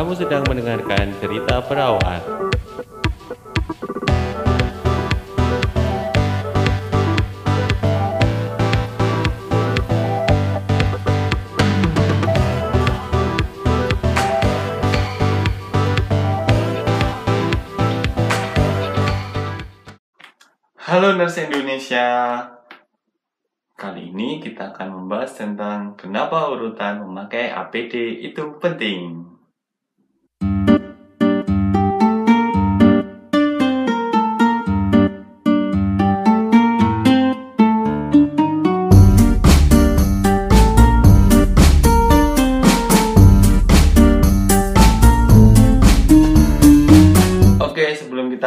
Kamu sedang mendengarkan cerita perawat. Halo Nurse Indonesia. Kali ini kita akan membahas tentang kenapa urutan memakai APD itu penting.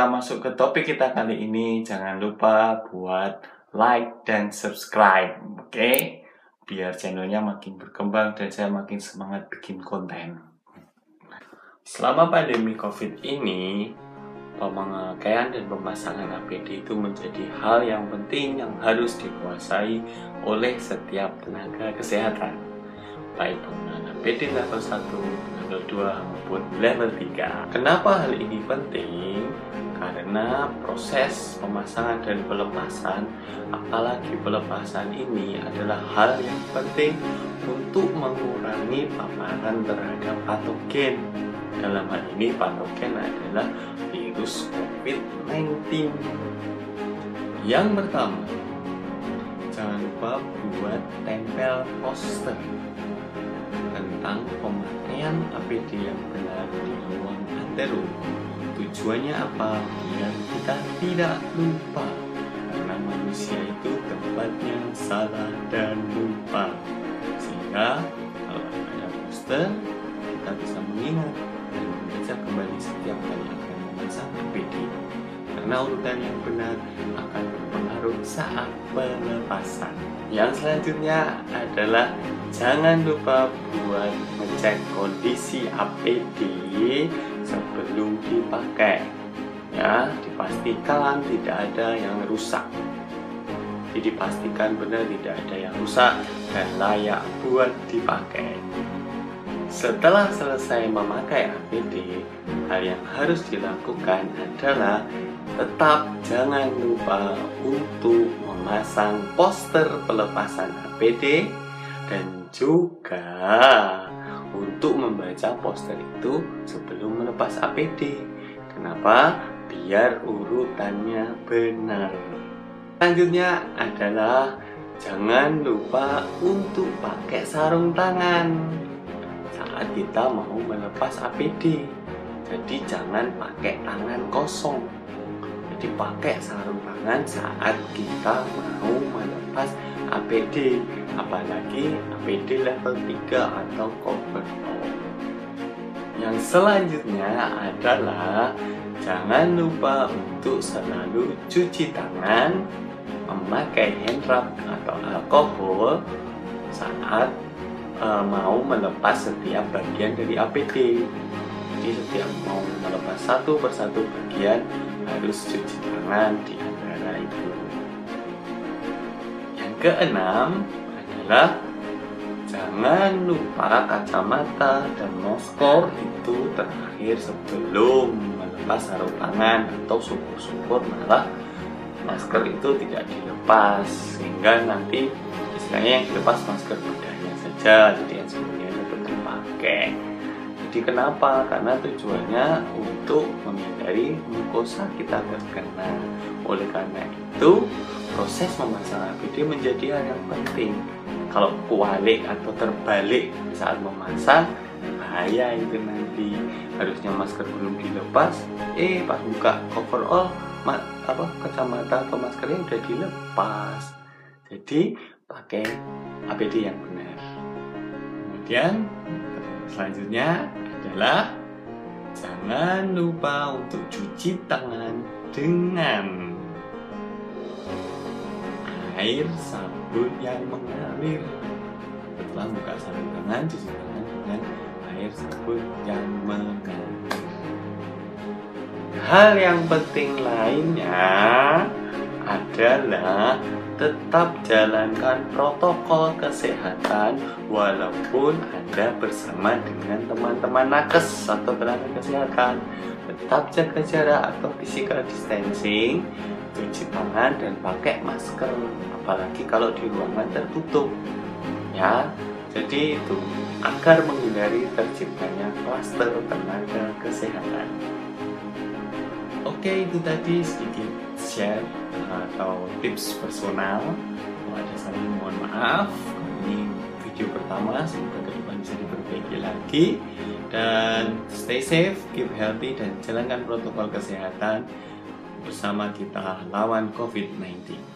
Masuk ke topik kita kali ini, jangan lupa buat like dan subscribe, oke? Biar channelnya makin berkembang dan saya makin semangat bikin konten. Selama pandemi COVID ini, pemakaian dan pemasangan APD itu menjadi hal yang penting yang harus dikuasai oleh setiap tenaga kesehatan. Baik penggunaan APD level 1, level 2, maupun level 3. Kenapa hal ini penting? Karena proses pemasangan dan pelepasan, apalagi pelepasan ini adalah hal yang penting untuk mengurangi paparan terhadap patogen. Dalam hal ini patogen adalah virus COVID-19. Yang pertama, jangan lupa buat tempel poster tentang pemakaian APD yang benar di ruang antero. Tujuannya apa? Biar kita tidak lupa. Karena manusia itu tempatnya salah dan lupa. Sehingga kalau ada poster, kita bisa mengingat dan membaca kembali setiap kali akan memasang APD. Karena urutan yang benar akan berpengaruh saat pelepasan. Yang selanjutnya adalah jangan lupa buat ngecek kondisi APD sebelum dipakai. Ya, dipastikan tidak ada yang rusak. Jadi dipastikan benar tidak ada yang rusak dan layak buat dipakai. Setelah selesai memakai APD, hal yang harus dilakukan adalah tetap jangan lupa untuk memasang poster pelepasan APD dan juga untuk membaca poster itu sebelum melepas APD. Kenapa? Biar urutannya benar. Selanjutnya adalah jangan lupa untuk pakai sarung tangan saat kita mau melepas APD. Jadi jangan pakai tangan kosong. Jadi pakai sarung tangan saat kita mau melepas APD, apalagi APD level 3 atau overall. Yang selanjutnya adalah jangan lupa untuk selalu cuci tangan, memakai hand rub atau alkohol saat uh, mau melepas setiap bagian dari APD. Jadi setiap mau melepas satu persatu bagian harus cuci tangan di antara itu. Yang keenam adalah jangan lupa kacamata dan masker itu terakhir sebelum melepas sarung tangan atau syukur-syukur malah masker itu tidak dilepas sehingga nanti istilahnya yang dilepas masker bedahnya saja jadi sebelumnya tetap dipakai jadi kenapa? Karena tujuannya untuk menghindari mukosa kita terkena. Oleh karena itu proses memasang APD menjadi hal yang penting. Kalau kualik atau terbalik saat memasang bahaya itu nanti. Harusnya masker belum dilepas eh pas buka coverall ma apa kacamata atau maskernya udah dilepas. Jadi pakai APD yang benar kemudian selanjutnya adalah jangan lupa untuk cuci tangan dengan air sabun yang mengalir. Setelah buka sarung tangan cuci tangan dengan air sabun yang mengalir. Hal yang penting lainnya adalah tetap jalankan protokol kesehatan walaupun Anda bersama dengan teman-teman nakes atau tenaga kesehatan. Tetap jaga jarak atau physical distancing, cuci tangan dan pakai masker, apalagi kalau di ruangan tertutup. Ya, jadi itu agar menghindari terciptanya klaster tenaga kesehatan. Oke, itu tadi sedikit share atau tips personal. Kalau ada salah mohon maaf. Ini video pertama, semoga ke depan bisa diperbaiki lagi. Dan stay safe, keep healthy, dan jalankan protokol kesehatan bersama kita lawan COVID-19.